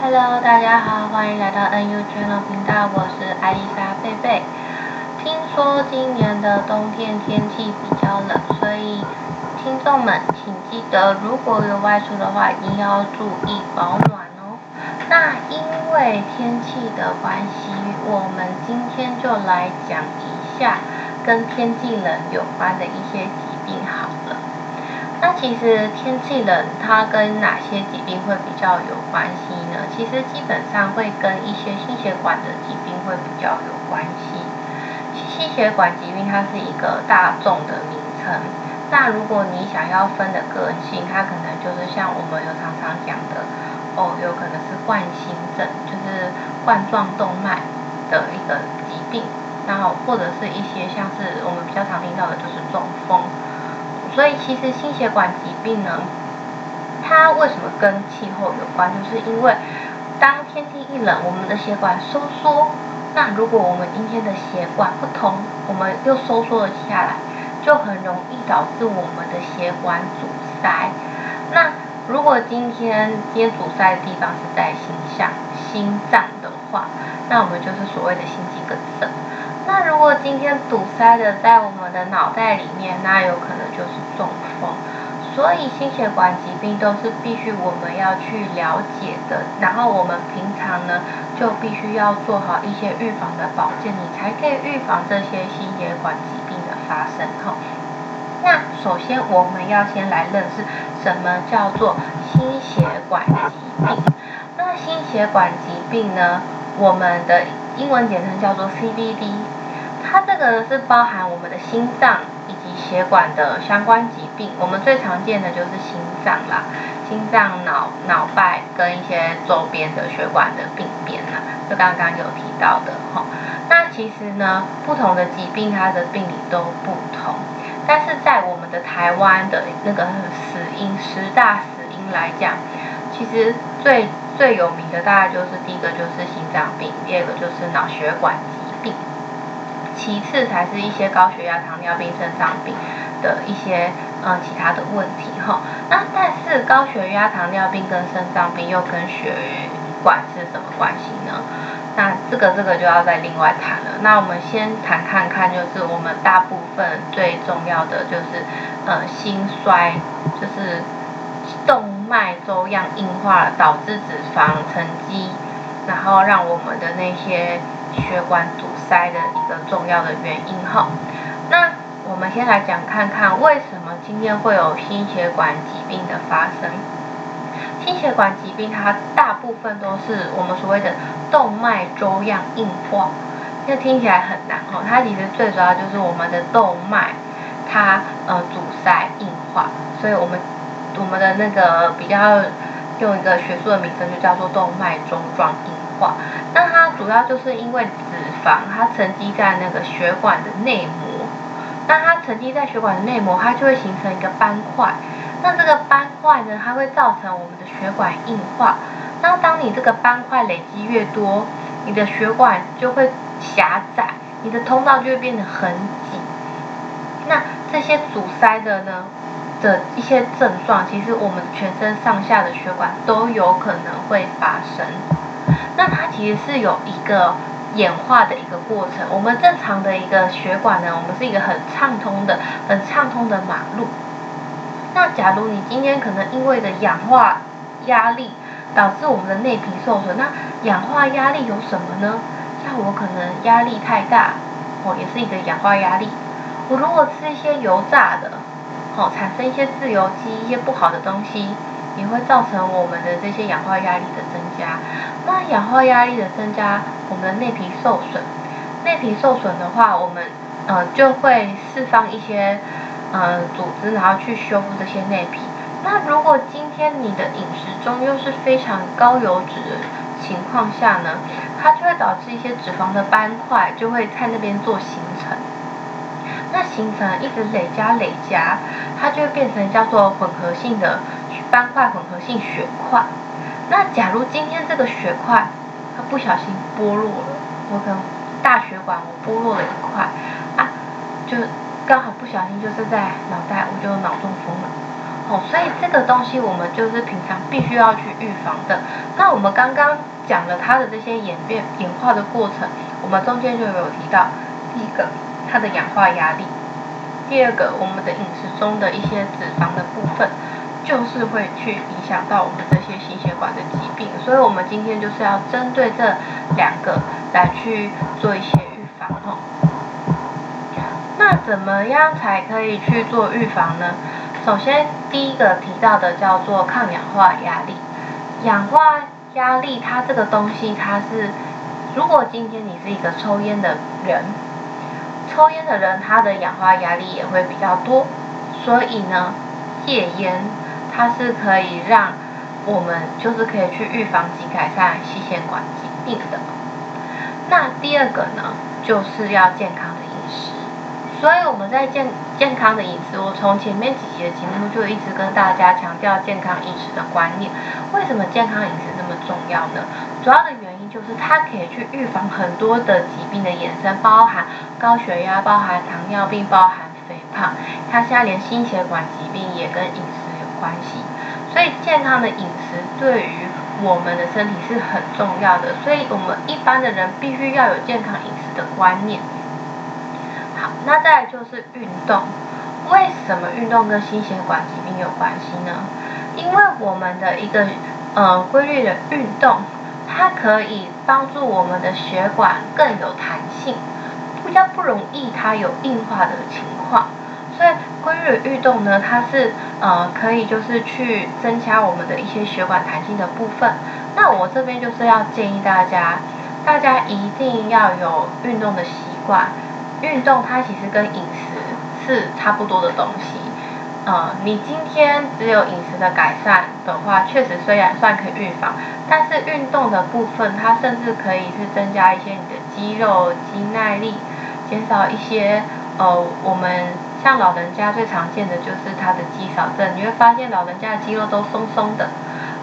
Hello，大家好，欢迎来到 NU Channel 频道，我是艾丽莎贝贝。听说今年的冬天天气比较冷，所以听众们请记得，如果有外出的话，一定要注意保暖哦。那因为天气的关系，我们今天就来讲一下跟天气冷有关的一些疾病。那其实天气冷，它跟哪些疾病会比较有关系呢？其实基本上会跟一些心血管的疾病会比较有关系。心血管疾病它是一个大众的名称。那如果你想要分的个性，它可能就是像我们有常常讲的，哦，有可能是冠心症，就是冠状动脉的一个疾病。然后或者是一些像是我们比较常听到的，就是中风。所以其实心血管疾病呢，它为什么跟气候有关？就是因为当天气一冷，我们的血管收缩，那如果我们今天的血管不通，我们又收缩了下来，就很容易导致我们的血管阻塞。那如果今天今天阻塞的地方是在心脏、心脏的话，那我们就是所谓的心肌梗塞。那如果今天堵塞的在我们的脑袋里面，那有可能就是中风。所以心血管疾病都是必须我们要去了解的，然后我们平常呢就必须要做好一些预防的保健，你才可以预防这些心血管疾病的发生。哈，那首先我们要先来认识什么叫做心血管疾病。那心血管疾病呢，我们的英文简称叫做 CVD。它这个是包含我们的心脏以及血管的相关疾病，我们最常见的就是心脏啦，心脏、脑、脑败跟一些周边的血管的病变啦，就刚刚有提到的哈。那其实呢，不同的疾病它的病理都不同，但是在我们的台湾的那个死因十大死因来讲，其实最最有名的大概就是第一个就是心脏病，第二个就是脑血管疾病。其次才是一些高血压、糖尿病、肾脏病的一些嗯其他的问题哈。那但是高血压、糖尿病跟肾脏病又跟血管是什么关系呢？那这个这个就要再另外谈了。那我们先谈看看，就是我们大部分最重要的就是呃心衰，就是动脉粥样硬化导致脂肪沉积，然后让我们的那些。血管堵塞的一个重要的原因哈，那我们先来讲看看为什么今天会有心血管疾病的发生。心血管疾病它大部分都是我们所谓的动脉粥样硬化，这听起来很难哈，它其实最主要就是我们的动脉它呃阻塞硬化，所以我们我们的那个比较用一个学术的名称就叫做动脉粥状硬化。那它主要就是因为脂它沉积在那个血管的内膜。那它沉积在血管的内膜，它就会形成一个斑块。那这个斑块呢，它会造成我们的血管硬化。那当你这个斑块累积越多，你的血管就会狭窄，你的通道就会变得很紧。那这些阻塞的呢的一些症状，其实我们全身上下的血管都有可能会发生。那它其实是有一个演化的一个过程。我们正常的一个血管呢，我们是一个很畅通的、很畅通的马路。那假如你今天可能因为的氧化压力导致我们的内皮受损，那氧化压力有什么呢？像我可能压力太大，哦，也是一个氧化压力。我如果吃一些油炸的，哦，产生一些自由基，一些不好的东西。也会造成我们的这些氧化压力的增加。那氧化压力的增加，我们的内皮受损。内皮受损的话，我们呃就会释放一些呃组织，然后去修复这些内皮。那如果今天你的饮食中又是非常高油脂的情况下呢，它就会导致一些脂肪的斑块就会在那边做形成。那形成一直累加累加，它就会变成叫做混合性的。斑块混合性血块，那假如今天这个血块它不小心剥落了，我可能大血管我剥落了一块啊，就刚好不小心就是在脑袋，我就脑中风了。哦，所以这个东西我们就是平常必须要去预防的。那我们刚刚讲了它的这些演变演化的过程，我们中间就有提到，第一个它的氧化压力，第二个我们的饮食中的一些脂肪的部分。就是会去影响到我们这些心血管的疾病，所以我们今天就是要针对这两个来去做一些预防哦。那怎么样才可以去做预防呢？首先第一个提到的叫做抗氧化压力。氧化压力它这个东西它是，如果今天你是一个抽烟的人，抽烟的人他的氧化压力也会比较多，所以呢戒烟。它是可以让我们就是可以去预防及改善心血管疾病的。那第二个呢，就是要健康的饮食。所以我们在健健康的饮食，我从前面几集的节目就一直跟大家强调健康饮食的观念。为什么健康饮食这么重要呢？主要的原因就是它可以去预防很多的疾病的衍生，包含高血压、包含糖尿病、包含肥胖。它现在连心血管疾病也跟饮食。关系，所以健康的饮食对于我们的身体是很重要的，所以我们一般的人必须要有健康饮食的观念。好，那再来就是运动，为什么运动跟心血管疾病有关系呢？因为我们的一个呃规律的运动，它可以帮助我们的血管更有弹性，比较不容易它有硬化的情况。所以规律的运动呢，它是呃可以就是去增加我们的一些血管弹性的部分。那我这边就是要建议大家，大家一定要有运动的习惯。运动它其实跟饮食是差不多的东西。呃，你今天只有饮食的改善的话，确实虽然算可以预防，但是运动的部分，它甚至可以是增加一些你的肌肉、肌耐力，减少一些呃我们。像老人家最常见的就是他的肌少症，你会发现老人家的肌肉都松松的。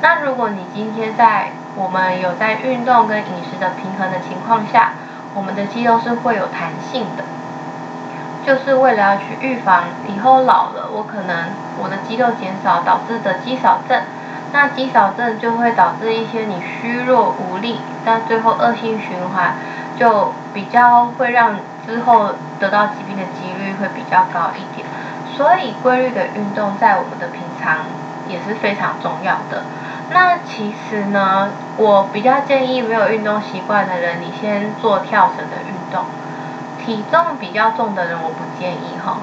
那如果你今天在我们有在运动跟饮食的平衡的情况下，我们的肌肉是会有弹性的，就是为了要去预防以后老了，我可能我的肌肉减少导致的肌少症，那肌少症就会导致一些你虚弱无力，但最后恶性循环就比较会让。之后得到疾病的几会比较高一点，所以规律的运动在我们的平常也是非常重要的。那其实呢，我比较建议没有运动习惯的人，你先做跳绳的运动。体重比较重的人我不建议哈，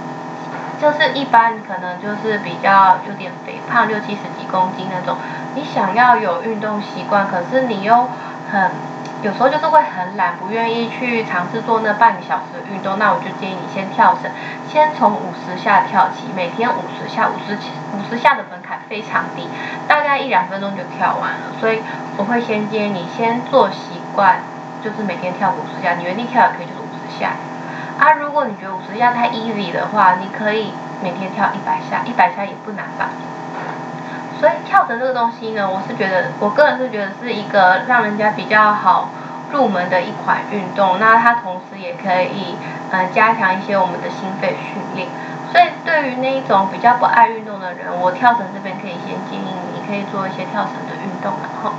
就是一般可能就是比较有点肥胖，六七十几公斤那种，你想要有运动习惯，可是你又很。有时候就是会很懒，不愿意去尝试做那半个小时的运动，那我就建议你先跳绳，先从五十下跳起，每天五十下，五十五十下的门槛非常低，大概一两分钟就跳完了。所以我会先建议你先做习惯，就是每天跳五十下，你原地跳也可以，就是五十下。啊，如果你觉得五十下太 easy 的话，你可以每天跳一百下，一百下也不难吧。所以跳绳这个东西呢，我是觉得，我个人是觉得是一个让人家比较好入门的一款运动。那它同时也可以，嗯、呃，加强一些我们的心肺训练。所以对于那一种比较不爱运动的人，我跳绳这边可以先建议你，可以做一些跳绳的运动。然后，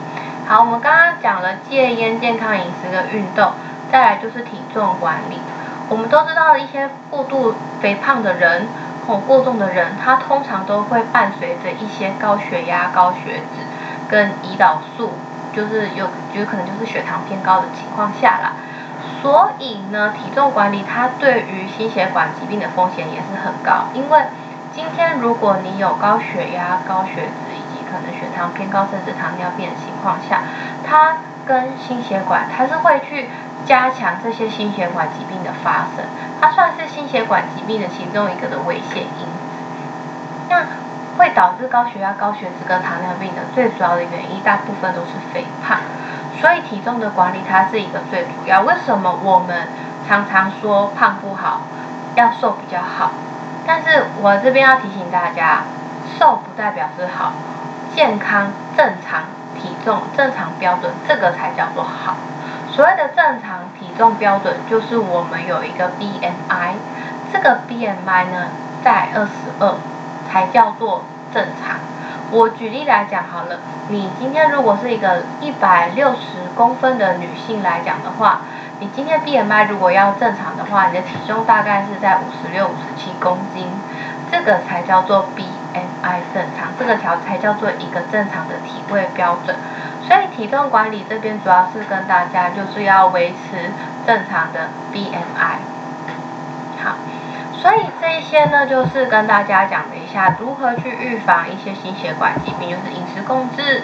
好，我们刚刚讲了戒烟、健康饮食的运动，再来就是体重管理。我们都知道一些过度肥胖的人。恐过重的人，他通常都会伴随着一些高血压、高血脂跟胰岛素，就是有有可能就是血糖偏高的情况下啦。所以呢，体重管理它对于心血管疾病的风险也是很高。因为今天如果你有高血压、高血脂以及可能血糖偏高甚至糖尿病的情况下，它跟心血管它是会去。加强这些心血管疾病的发生，它算是心血管疾病的其中一个的危险因子。那会导致高血压、高血脂跟糖尿病的最主要的原因，大部分都是肥胖。所以体重的管理它是一个最主要。为什么我们常常说胖不好，要瘦比较好？但是我这边要提醒大家，瘦不代表是好，健康、正常体重、正常标准，这个才叫做好。所谓的正常体重标准，就是我们有一个 BMI，这个 BMI 呢，在二十二才叫做正常。我举例来讲好了，你今天如果是一个一百六十公分的女性来讲的话，你今天 BMI 如果要正常的话，你的体重大概是在五十六、五十七公斤，这个才叫做 B 正常，这个条才叫做一个正常的体位标准。所以体重管理这边主要是跟大家就是要维持正常的 BMI。好。所以这一些呢，就是跟大家讲了一下如何去预防一些心血管疾病，就是饮食控制、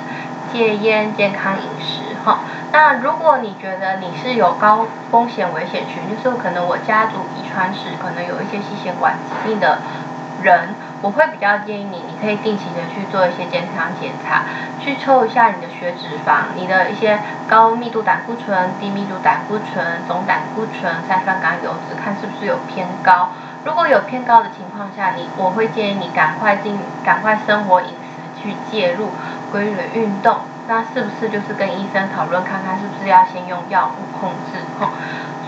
戒烟、健康饮食哈。那如果你觉得你是有高风险危险群，就是可能我家族遗传史可能有一些心血管疾病的人，我会比较建议你，你可以定期的去做一些健康检查，去抽一下你的血脂肪，你的一些高密度胆固醇、低密度胆固醇、总胆固醇、三酸甘油脂，看是不是有偏高。如果有偏高的情况下，你我会建议你赶快进，赶快生活饮食去介入规律的运动，那是不是就是跟医生讨论看看是不是要先用药物控制？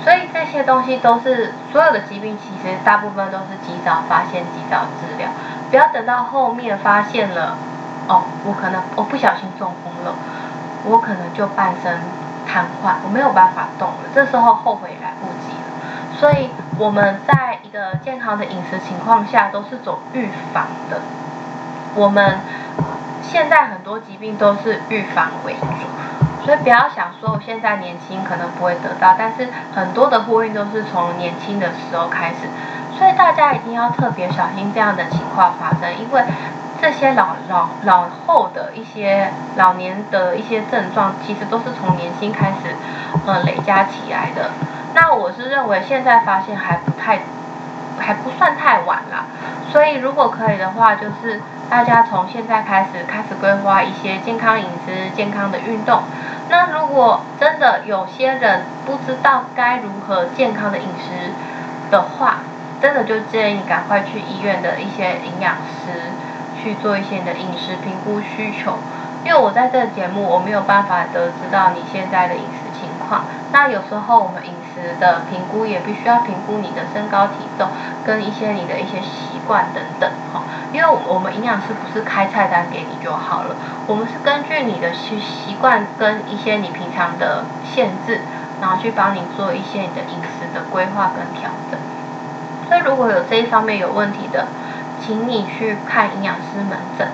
所以这些东西都是所有的疾病，其实大部分都是及早发现、及早治疗，不要等到后面发现了，哦，我可能我不小心中风了，我可能就半身瘫痪，我没有办法动了，这时候后悔来不及了，所以我们在。一个健康的饮食情况下都是走预防的，我们现在很多疾病都是预防为主，所以不要想说我现在年轻可能不会得到，但是很多的护孕都是从年轻的时候开始，所以大家一定要特别小心这样的情况发生，因为这些老老老后的一些老年的一些症状，其实都是从年轻开始呃累加起来的。那我是认为现在发现还不太。还不算太晚啦，所以如果可以的话，就是大家从现在开始开始规划一些健康饮食、健康的运动。那如果真的有些人不知道该如何健康的饮食的话，真的就建议赶快去医院的一些营养师去做一些你的饮食评估需求。因为我在这个节目，我没有办法得知到你现在的饮食情况。那有时候我们饮食的评估也必须要评估你的身高体重跟一些你的一些习惯等等哈，因为我们营养师不是开菜单给你就好了，我们是根据你的习习惯跟一些你平常的限制，然后去帮你做一些你的饮食的规划跟调整。所以如果有这一方面有问题的，请你去看营养师门诊。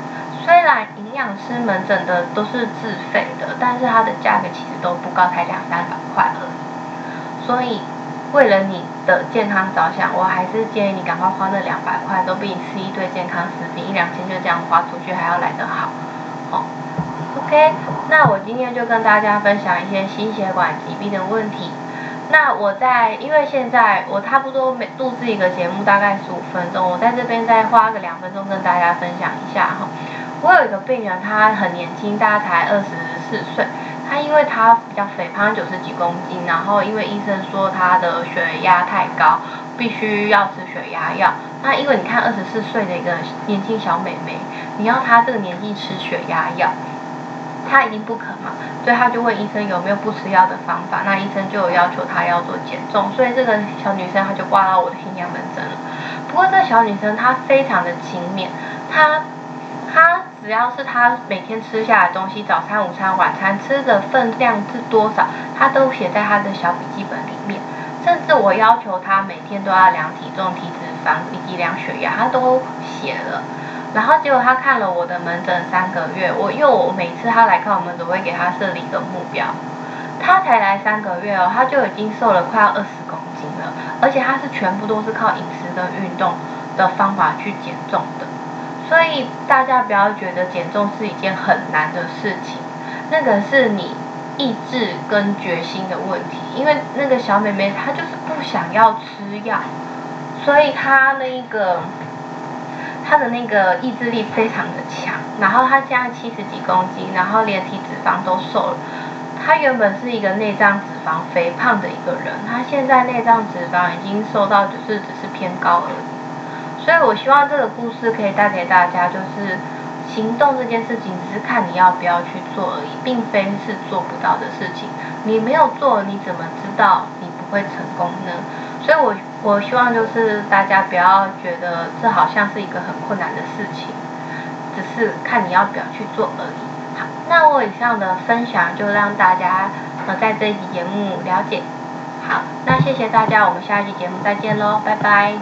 虽然营养师门诊的都是自费的，但是它的价格其实都不高，才两三百块而已。所以为了你的健康着想，我还是建议你赶快花那两百块，都比你吃一堆健康食品一两千就这样花出去还要来得好。哦，OK，那我今天就跟大家分享一些心血管疾病的问题。那我在，因为现在我差不多每录制一个节目大概十五分钟，我在这边再花个两分钟跟大家分享一下哈。我有一个病人，他很年轻，大概才二十四岁。他因为他比较肥胖，九十几公斤，然后因为医生说他的血压太高，必须要吃血压药。那因为你看二十四岁的一个年轻小美眉，你要她这个年纪吃血压药，她一定不肯嘛。所以她就问医生有没有不吃药的方法。那医生就有要求她要做减重，所以这个小女生她就挂到我的营养门诊了。不过这小女生她非常的勤勉，她。他只要是他每天吃下来的东西，早餐、午餐、晚餐吃的分量是多少，他都写在他的小笔记本里面。甚至我要求他每天都要量体重、体脂肪以及量血压，他都写了。然后结果他看了我的门诊三个月，我因为我每次他来看我们都，会给他设立一个目标。他才来三个月哦，他就已经瘦了快要二十公斤了，而且他是全部都是靠饮食跟运动的方法去减重的。所以大家不要觉得减重是一件很难的事情，那个是你意志跟决心的问题。因为那个小妹妹她就是不想要吃药，所以她那个她的那个意志力非常的强。然后她现在七十几公斤，然后连体脂肪都瘦了。她原本是一个内脏脂肪肥胖的一个人，她现在内脏脂肪已经瘦到就是只是偏高而已。所以，我希望这个故事可以带给大家，就是行动这件事情，只是看你要不要去做而已，并非是做不到的事情。你没有做，你怎么知道你不会成功呢？所以我我希望就是大家不要觉得这好像是一个很困难的事情，只是看你要不要去做而已。好，那我以上的分享就让大家呃在这一集节目了解。好，那谢谢大家，我们下一期节目再见喽，拜拜。